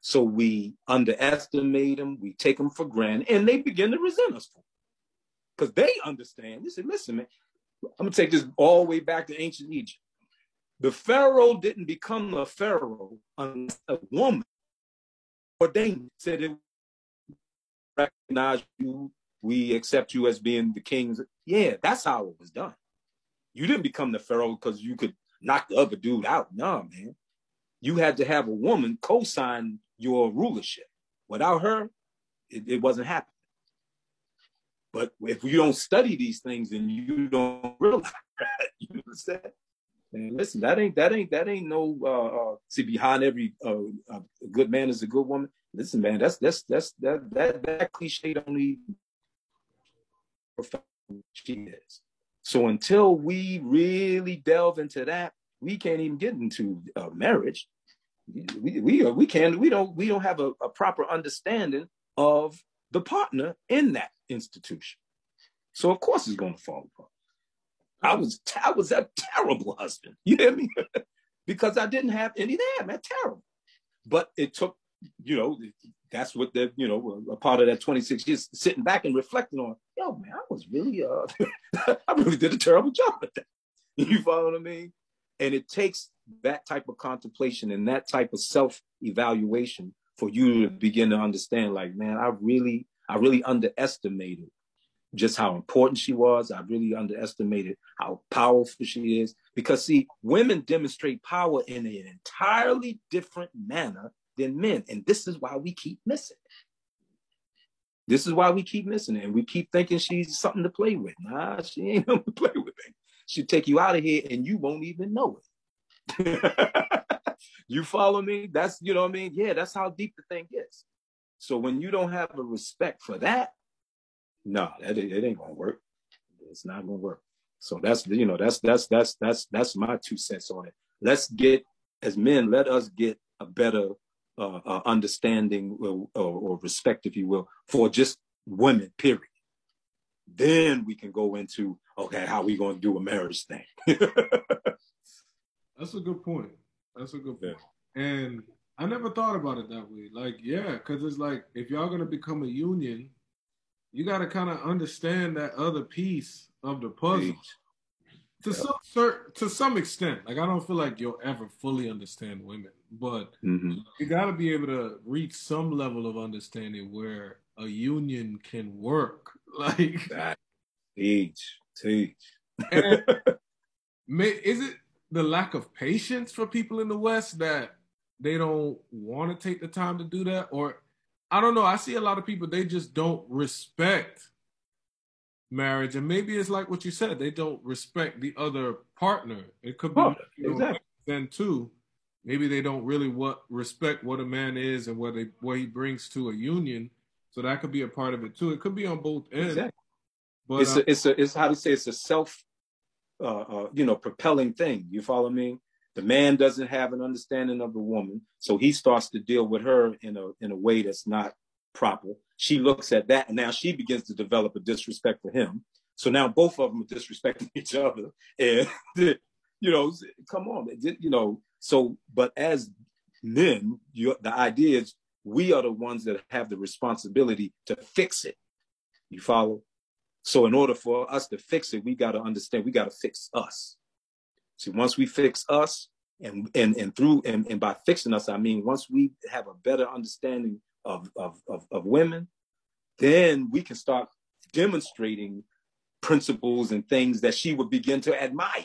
So we underestimate them, we take them for granted, and they begin to resent us for Because they understand. They say, listen, man, I'm gonna take this all the way back to ancient Egypt. The Pharaoh didn't become a Pharaoh unless a woman ordained said it recognize you, we accept you as being the kings. Yeah, that's how it was done. You didn't become the Pharaoh because you could knock the other dude out. No, man. You had to have a woman co-sign your rulership. Without her, it, it wasn't happening. But if you don't study these things and you don't realize, you understand? And listen, that ain't that ain't that ain't no uh, uh see behind every uh, uh, good man is a good woman. Listen, man, that's that's that's that that that cliche don't even she is. So until we really delve into that, we can't even get into uh, marriage. We we we can we don't we don't have a, a proper understanding of the partner in that institution. So of course it's going to fall apart. I was I was a terrible husband. You hear me? because I didn't have any there, man. Terrible. But it took you know, that's what the, you know, a part of that 26 years sitting back and reflecting on, yo, man, I was really, uh, I really did a terrible job at that. You follow what I mean? And it takes that type of contemplation and that type of self evaluation for you to begin to understand, like, man, I really, I really underestimated just how important she was. I really underestimated how powerful she is. Because, see, women demonstrate power in an entirely different manner than men. And this is why we keep missing This is why we keep missing it. And we keep thinking she's something to play with. Nah, she ain't nothing to play with. She'll take you out of here and you won't even know it. you follow me? That's, you know what I mean? Yeah, that's how deep the thing is. So when you don't have a respect for that, no, that it ain't gonna work. It's not gonna work. So that's you know that's that's that's that's that's my two cents on it. Let's get as men, let us get a better uh, uh, understanding or, or, or respect, if you will, for just women. Period. Then we can go into okay, how we gonna do a marriage thing. that's a good point. That's a good point. Yeah. And I never thought about it that way. Like, yeah, because it's like if y'all gonna become a union, you got to kind of understand that other piece of the puzzle. To some to some extent, like I don't feel like you'll ever fully understand women, but mm-hmm. you got to be able to reach some level of understanding where a union can work. Like that, teach, teach. may, is it the lack of patience for people in the West that they don't want to take the time to do that, or I don't know. I see a lot of people they just don't respect marriage, and maybe it's like what you said. They don't respect the other partner. It could be oh, you know, exactly. then too. Maybe they don't really what respect what a man is and what they what he brings to a union. So that could be a part of it too. It could be on both ends. Exactly. But it's uh, a, it's a it's how to say it's a self, uh, uh, you know, propelling thing. You follow me? The man doesn't have an understanding of the woman, so he starts to deal with her in a in a way that's not proper. She looks at that, and now she begins to develop a disrespect for him. So now both of them are disrespecting each other, and you know, come on, you know. So, but as men, you, the idea is we are the ones that have the responsibility to fix it. You follow? So, in order for us to fix it, we got to understand we got to fix us. See, once we fix us, and and and through and, and by fixing us, I mean once we have a better understanding of of of, of women, then we can start demonstrating principles and things that she would begin to admire.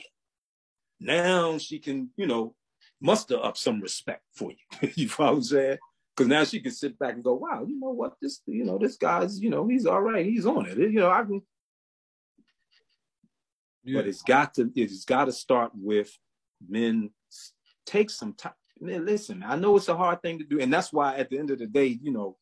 Now she can, you know, muster up some respect for you. you follow what I'm saying? Because now she can sit back and go, wow, you know what, this, you know, this guy's, you know, he's all right, he's on it. You know, I can, yeah. But it's got to it's got to start with men take some time. Man, listen, I know it's a hard thing to do, and that's why at the end of the day, you know,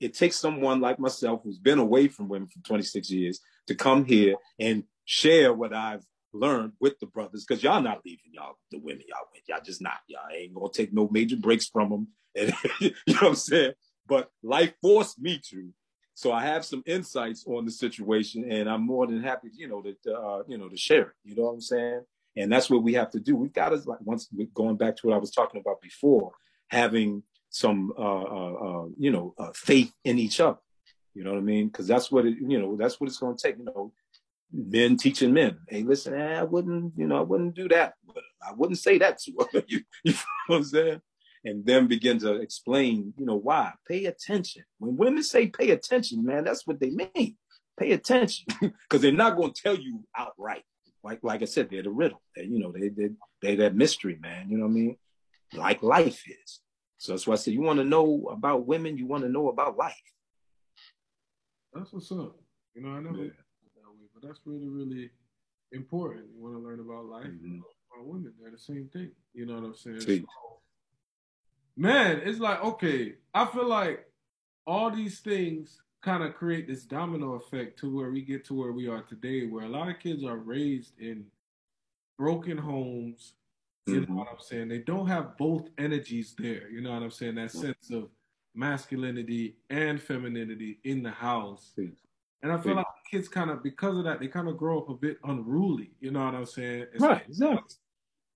it takes someone like myself who's been away from women for 26 years to come here and share what I've learned with the brothers because y'all not leaving y'all the women y'all with y'all just not y'all ain't gonna take no major breaks from them and you know what i'm saying but life forced me to so I have some insights on the situation, and I'm more than happy, you know, to uh, you know to share it. You know what I'm saying? And that's what we have to do. We've got to like once going back to what I was talking about before, having some uh, uh, uh you know uh, faith in each other. You know what I mean? Because that's what it you know that's what it's going to take. You know, men teaching men. Hey, listen, eh, I wouldn't you know I wouldn't do that, but I wouldn't say that to you. you know what I'm saying? and then begin to explain, you know, why. Pay attention. When women say pay attention, man, that's what they mean. Pay attention because they're not going to tell you outright. Like, like I said, they're the riddle. They, you know, they, they, they that mystery, man. You know what I mean? Like life is. So that's why I said, you want to know about women, you want to know about life. That's what's up. You know, I never yeah. That way, but that's really, really important. You want to learn about life, mm-hmm. about women. They're the same thing. You know what I'm saying? So, man, it's like okay, I feel like all these things kind of create this domino effect to where we get to where we are today, where a lot of kids are raised in broken homes. You mm-hmm. know what I'm saying? They don't have both energies there. You know what I'm saying? That sense of masculinity and femininity in the house. And I feel like kids kind of, because of that, they kind of grow up a bit unruly. You know what I'm saying? It's right, exactly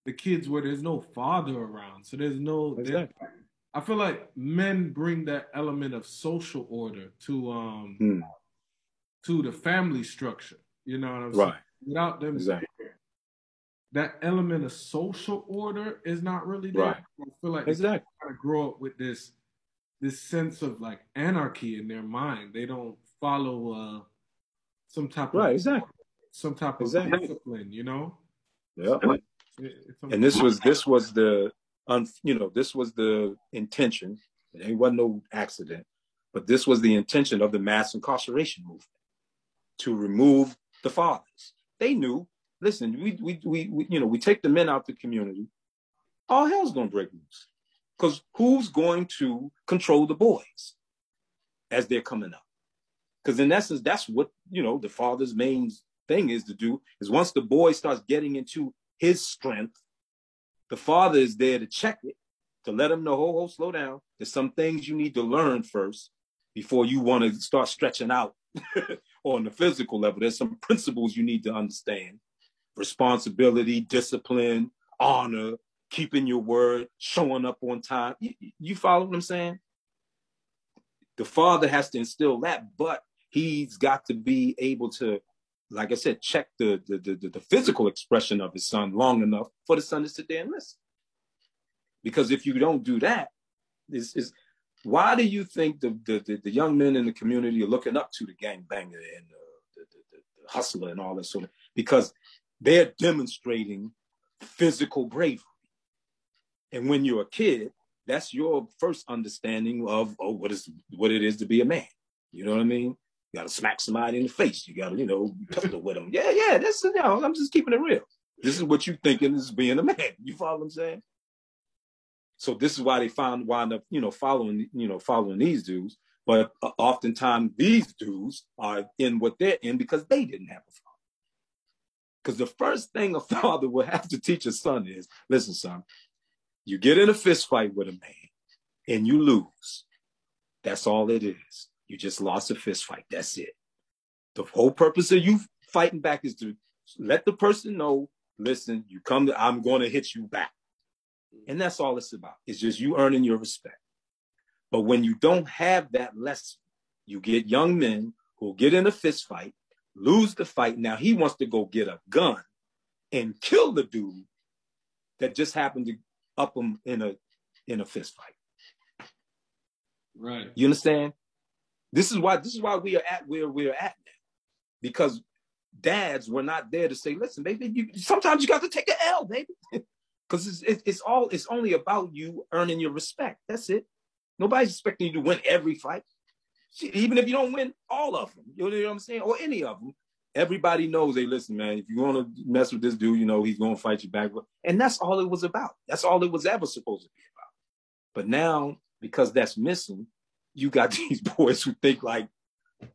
the kids where there's no father around. So there's no. Exactly. I feel like men bring that element of social order to um hmm. to the family structure. You know what I'm saying? Right. Without them, exactly. that element of social order is not really there. Right. I feel like exactly. they kind of grow up with this this sense of like anarchy in their mind. They don't follow uh, some type right, of exactly. some type of exactly. discipline, you know? Yeah. And this was this was the un, you know, this was the intention. It wasn't no accident, but this was the intention of the mass incarceration movement to remove the fathers. They knew, listen, we, we, we, we you know, we take the men out the community, all hell's gonna break loose. Because who's going to control the boys as they're coming up? Because in essence, that's what you know the father's main thing is to do is once the boy starts getting into his strength, the father is there to check it, to let him know, ho, ho, slow down. There's some things you need to learn first before you want to start stretching out on the physical level. There's some principles you need to understand responsibility, discipline, honor, keeping your word, showing up on time. You, you follow what I'm saying? The father has to instill that, but he's got to be able to, like I said, check the the, the, the physical expression of his son long enough for the son to sit there and listen. Because if you don't do that, is is why do you think the, the, the, young men in the community are looking up to the gang banger and the, the, the, the hustler and all that sort of because they're demonstrating physical bravery and when you're a kid, that's your first understanding of oh, what is what it is to be a man. You know what I mean? You gotta smack somebody in the face. You gotta, you know, pistol with them. Yeah, yeah, that's you know, I'm just keeping it real. This is what you thinking is being a man. You follow what I'm saying? So this is why they find wind up, you know, following, you know, following these dudes. But uh, oftentimes these dudes are in what they're in because they didn't have a father. Because the first thing a father will have to teach a son is, listen, son, you get in a fist fight with a man and you lose. That's all it is. You just lost a fist fight. That's it. The whole purpose of you fighting back is to let the person know, listen, you come to, I'm going to hit you back. And that's all it's about. It's just you earning your respect. But when you don't have that lesson, you get young men who get in a fist fight, lose the fight. Now he wants to go get a gun and kill the dude that just happened to up him in a in a fist fight. Right. You understand? This is why this is why we are at where we're at now. Because dads were not there to say, listen, baby, you sometimes you got to take an L, baby. Because it's, it's all it's only about you earning your respect. That's it. Nobody's expecting you to win every fight. Even if you don't win all of them, you know what I'm saying, or any of them, everybody knows, hey, listen, man, if you want to mess with this dude, you know, he's going to fight you back. And that's all it was about. That's all it was ever supposed to be about. But now, because that's missing, you got these boys who think like,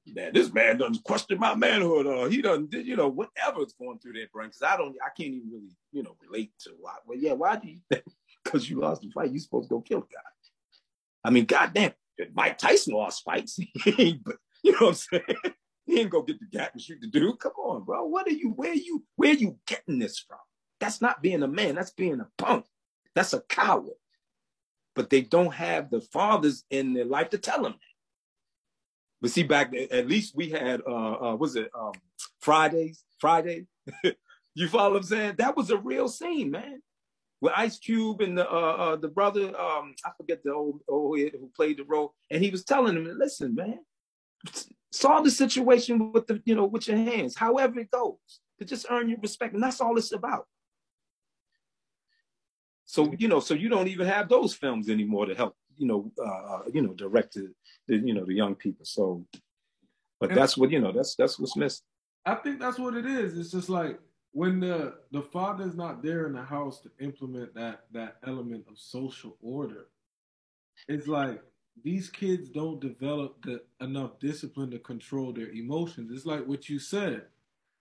man, this man doesn't question my manhood or he doesn't, you know, whatever's going through their brain. Cause I don't, I can't even really, you know, relate to why. Well, yeah, why do you think? Because you lost the fight, you supposed to go kill guy. I mean, goddamn, Mike Tyson lost fights, but you know what I'm saying? He ain't gonna get the gat and shoot the dude. Come on, bro. What are you? Where you? Where you getting this from? That's not being a man. That's being a punk. That's a coward. But they don't have the fathers in their life to tell them that. But see, back at least we had uh, uh was it um Fridays? Friday. you follow what I'm saying? That was a real scene, man. With Ice Cube and the uh, uh the brother, um, I forget the old old who played the role, and he was telling him, "Listen, man, solve the situation with the you know with your hands however it goes to just earn your respect and that's all it's about so you know so you don't even have those films anymore to help you know uh, uh you know direct the, the you know the young people so but and that's what you know that's that's what's missing i think that's what it is it's just like when the the father's not there in the house to implement that that element of social order it's like these kids don't develop the, enough discipline to control their emotions. It's like what you said.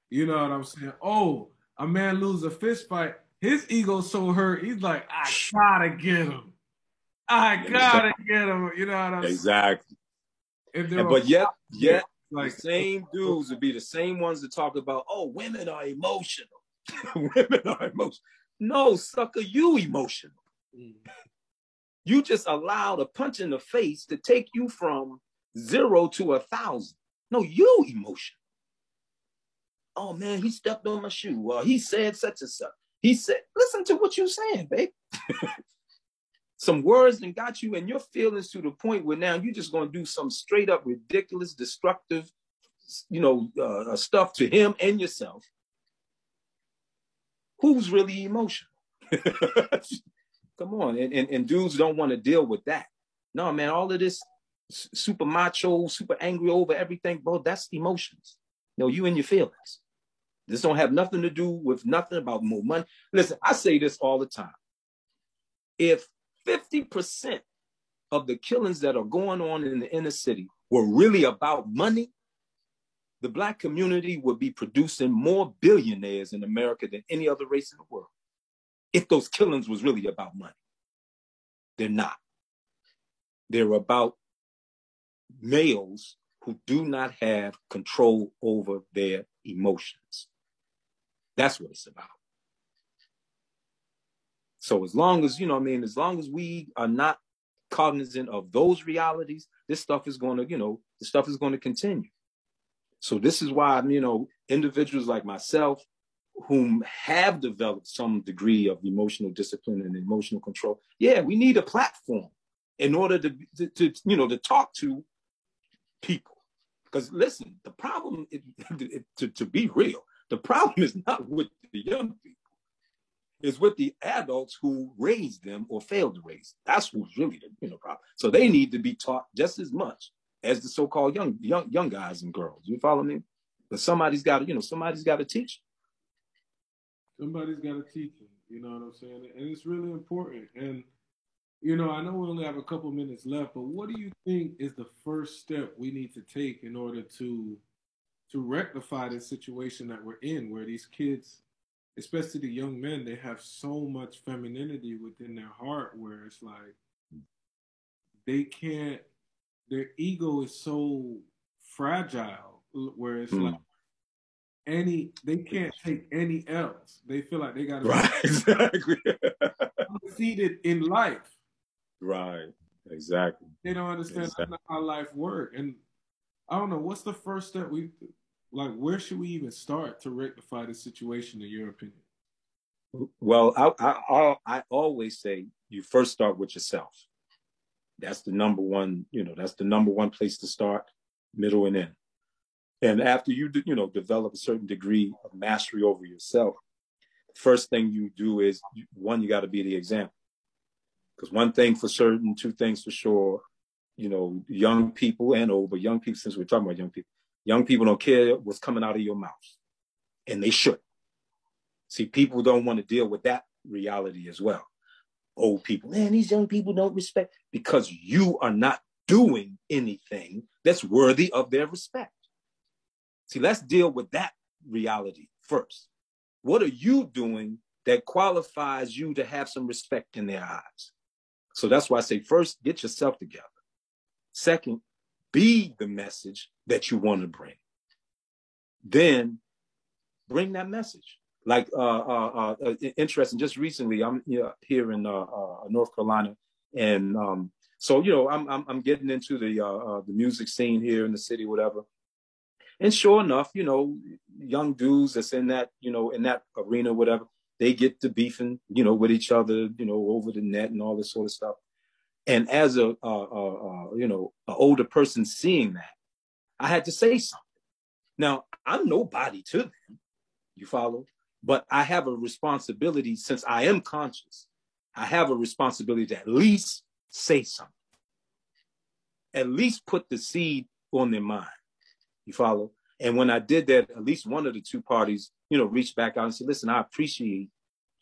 You know what I'm saying? Oh, a man lose a fist fight. His ego so hurt. He's like, I gotta get him. I gotta get him. You know what I'm exactly. saying? Exactly. But yet, yet, like the same dudes would be the same ones that talk about, oh, women are emotional. women are emotional. No, sucker, you emotional. Mm. You just allowed a punch in the face to take you from zero to a thousand. No, you emotional. Oh man, he stepped on my shoe. Well, he said such and such. He said, listen to what you're saying, babe. some words and got you and your feelings to the point where now you're just going to do some straight up ridiculous, destructive, you know, uh, stuff to him and yourself, who's really emotional? Come on, and, and, and dudes don't want to deal with that. No, man, all of this super macho, super angry over everything, bro, that's emotions. You know, you and your feelings. This don't have nothing to do with nothing about more money. Listen, I say this all the time. If 50% of the killings that are going on in the inner city were really about money, the black community would be producing more billionaires in America than any other race in the world. If those killings was really about money. They're not. They're about males who do not have control over their emotions. That's what it's about. So as long as, you know, I mean, as long as we are not cognizant of those realities, this stuff is going to, you know, the stuff is going to continue. So this is why, you know, individuals like myself, whom have developed some degree of emotional discipline and emotional control, yeah, we need a platform in order to, to, to you know, to talk to people. Because listen, the problem, is, to, to be real, the problem is not with the young people. It's with the adults who raised them or failed to raise. That's who's really the you know problem. So they need to be taught just as much as the so-called young young young guys and girls. You follow me? But somebody's got to you know somebody's got to teach. Somebody's got to teach them. You know what I'm saying? And it's really important. And you know, I know we only have a couple minutes left, but what do you think is the first step we need to take in order to to rectify this situation that we're in, where these kids, especially the young men, they have so much femininity within their heart, where it's like they can't, their ego is so fragile, where it's mm. like any, they can't take any else. They feel like they got to right, exactly. defeated in life. Right, exactly. They don't understand exactly. how life works, and I don't know what's the first step we like where should we even start to rectify the situation in your opinion? Well I, I i always say you first start with yourself. That's the number one you know that's the number one place to start middle and end. And after you you know develop a certain degree of mastery over yourself the first thing you do is one you got to be the example. Because one thing for certain two things for sure you know young people and old but young people since we're talking about young people Young people don't care what's coming out of your mouth, and they should. See, people don't want to deal with that reality as well. Old people, man, these young people don't respect because you are not doing anything that's worthy of their respect. See, let's deal with that reality first. What are you doing that qualifies you to have some respect in their eyes? So that's why I say first, get yourself together. Second, be the message that you want to bring. Then bring that message. Like uh, uh, uh, interesting. Just recently, I'm here in uh, uh, North Carolina, and um, so you know, I'm, I'm I'm getting into the uh, uh, the music scene here in the city, whatever. And sure enough, you know, young dudes that's in that you know in that arena, whatever, they get to beefing, you know, with each other, you know, over the net and all this sort of stuff. And as a, a, a, a you know an older person seeing that, I had to say something. Now I'm nobody to them. You follow? But I have a responsibility since I am conscious. I have a responsibility to at least say something. At least put the seed on their mind. You follow? And when I did that, at least one of the two parties, you know, reached back out and said, "Listen, I appreciate,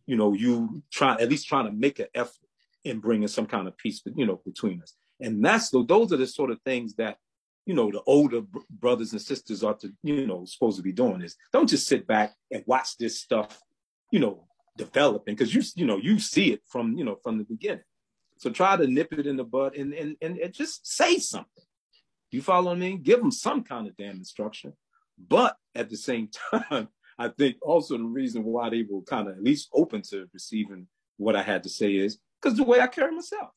you know, you trying at least trying to make an effort in bringing some kind of peace, you know, between us. And that's the, those are the sort of things that, you know, the older brothers and sisters are to, you know, supposed to be doing is don't just sit back and watch this stuff, you know, developing because you, you know, you see it from, you know, from the beginning. So try to nip it in the bud and, and, and, and just say something. You follow me? Give them some kind of damn instruction. But at the same time, I think also the reason why they were kind of at least open to receiving what I had to say is because the way I carry myself.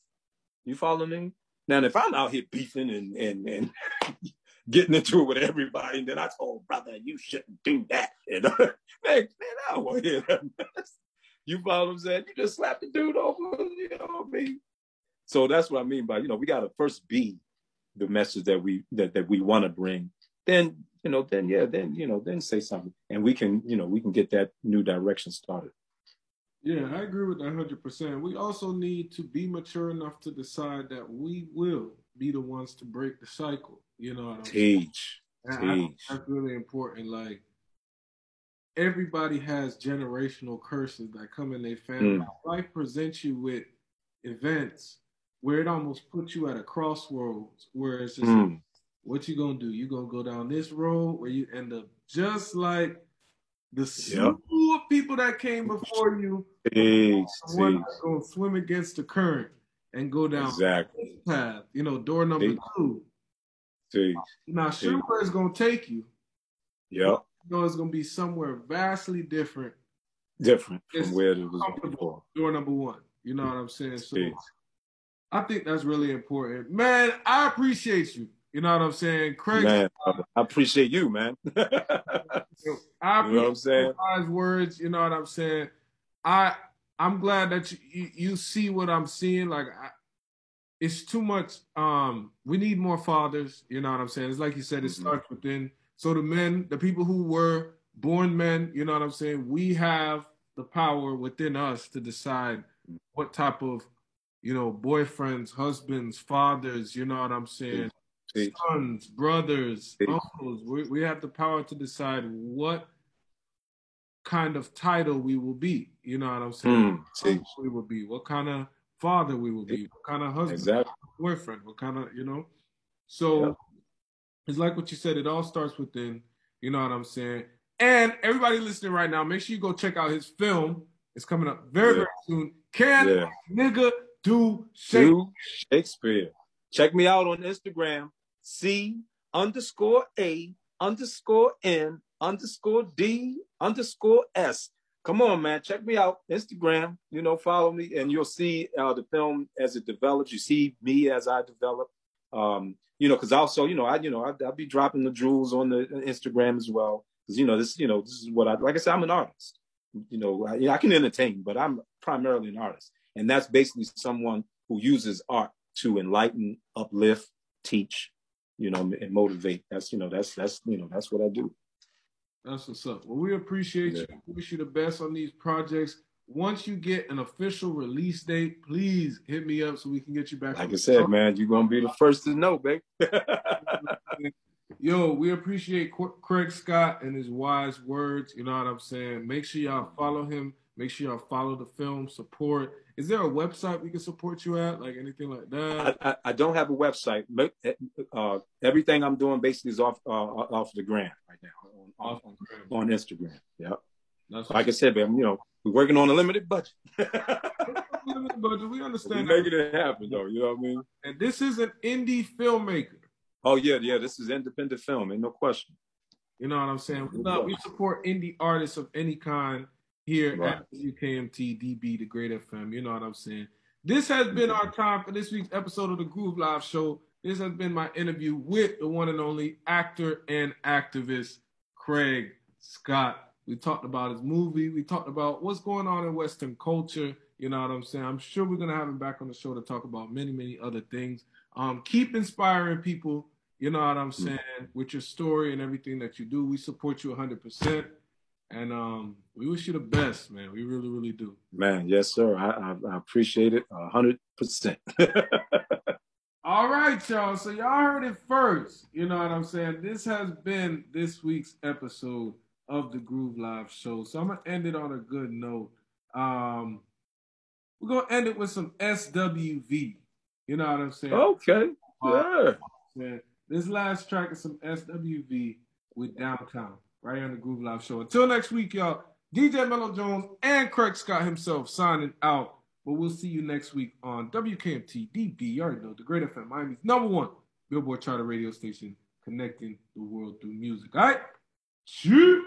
You follow me? Now, if I'm out here beefing and and and getting into it with everybody, and then I told brother, you shouldn't do that. And man, man, I don't want to hear that. You follow what I'm saying? You just slap the dude over, you know what I mean? So that's what I mean by, you know, we gotta first be the message that we that, that we want to bring. Then you know, then yeah, then you know, then say something, and we can, you know, we can get that new direction started. Yeah, I agree with that hundred percent. We also need to be mature enough to decide that we will be the ones to break the cycle. You know, teach, teach. that's really important. Like everybody has generational curses that come in their family. Mm. Life presents you with events where it almost puts you at a crossroads where it's just mm. like, what you gonna do? You gonna go down this road where you end up just like the yep. People that came before you. Jeez, gonna swim against the current and go down exactly. this path. You know, door number Jeez. two. Jeez. Now, sure where it's gonna take you. Yep. You know, it's gonna be somewhere vastly different. Different from it's where it was before. Door number one. You know what I'm saying? So. I think that's really important. Man, I appreciate you. You know what I'm saying, Craig? Man, I appreciate you, man. I appreciate you know what I'm saying. Wise words. You know what I'm saying. I I'm glad that you, you, you see what I'm seeing. Like, I, it's too much. Um, we need more fathers. You know what I'm saying. It's like you said. It mm-hmm. starts within. So the men, the people who were born men, you know what I'm saying. We have the power within us to decide what type of, you know, boyfriends, husbands, fathers. You know what I'm saying sons, brothers, uncles. We, we have the power to decide what kind of title we will be. You know what I'm saying? Mm, we will be. What kind of father we will be. What kind of husband, exactly. boyfriend. What kind of you know? So yep. it's like what you said. It all starts within. You know what I'm saying? And everybody listening right now, make sure you go check out his film. It's coming up very yeah. very soon. Can yeah. nigga do Shakespeare? do Shakespeare? Check me out on Instagram C underscore A underscore N underscore D underscore S. Come on, man. Check me out. Instagram, you know, follow me and you'll see uh, the film as it develops. You see me as I develop. Um, you know, because also, you know, I, you know, I, will be dropping the jewels on the Instagram as well. Because you know, this, you know, this is what I like. I said, I'm an artist. You know, I, I can entertain, but I'm primarily an artist, and that's basically someone who uses art to enlighten, uplift, teach, you know, and motivate. That's you know, that's that's you know, that's what I do. That's what's up. Well, we appreciate yeah. you. Wish you the best on these projects. Once you get an official release date, please hit me up so we can get you back. Like I said, man, you're gonna be the first to know, babe. Yo, we appreciate Craig Scott and his wise words. You know what I'm saying? Make sure y'all follow him. Make sure y'all follow the film, support is there a website we can support you at, like anything like that? I, I, I don't have a website. Uh, everything I'm doing basically is off uh, off the gram right now on, on, on Instagram. Yeah. like I said, man, you know, we're working on a limited budget. limited budget. We understand. We're making it happen, though. You know what I mean? And this is an indie filmmaker. Oh yeah, yeah. This is independent film, ain't no question. You know what I'm saying? We, not, we support indie artists of any kind here right. at UKMT DB, the Great FM. You know what I'm saying? This has been our time for this week's episode of the Groove Live Show. This has been my interview with the one and only actor and activist Craig Scott. We talked about his movie. We talked about what's going on in Western culture. You know what I'm saying? I'm sure we're gonna have him back on the show to talk about many, many other things. Um, keep inspiring people. You know what I'm mm. saying? With your story and everything that you do, we support you 100. And um, we wish you the best, man. We really, really do. Man, yes, sir. I, I, I appreciate it a hundred percent. All right, y'all. So y'all heard it first. You know what I'm saying? This has been this week's episode of the Groove Live Show. So I'm gonna end it on a good note. Um, we're gonna end it with some SWV. You know what I'm saying? Okay. Uh, yeah. This last track is some SWV with Downtown right here on the Groove Live Show. Until next week, y'all, DJ Melo Jones and Craig Scott himself signing out. But we'll see you next week on WKMT DB. You already know the Great FM Miami's number one Billboard charter radio station connecting the world through music. All right? Shoot.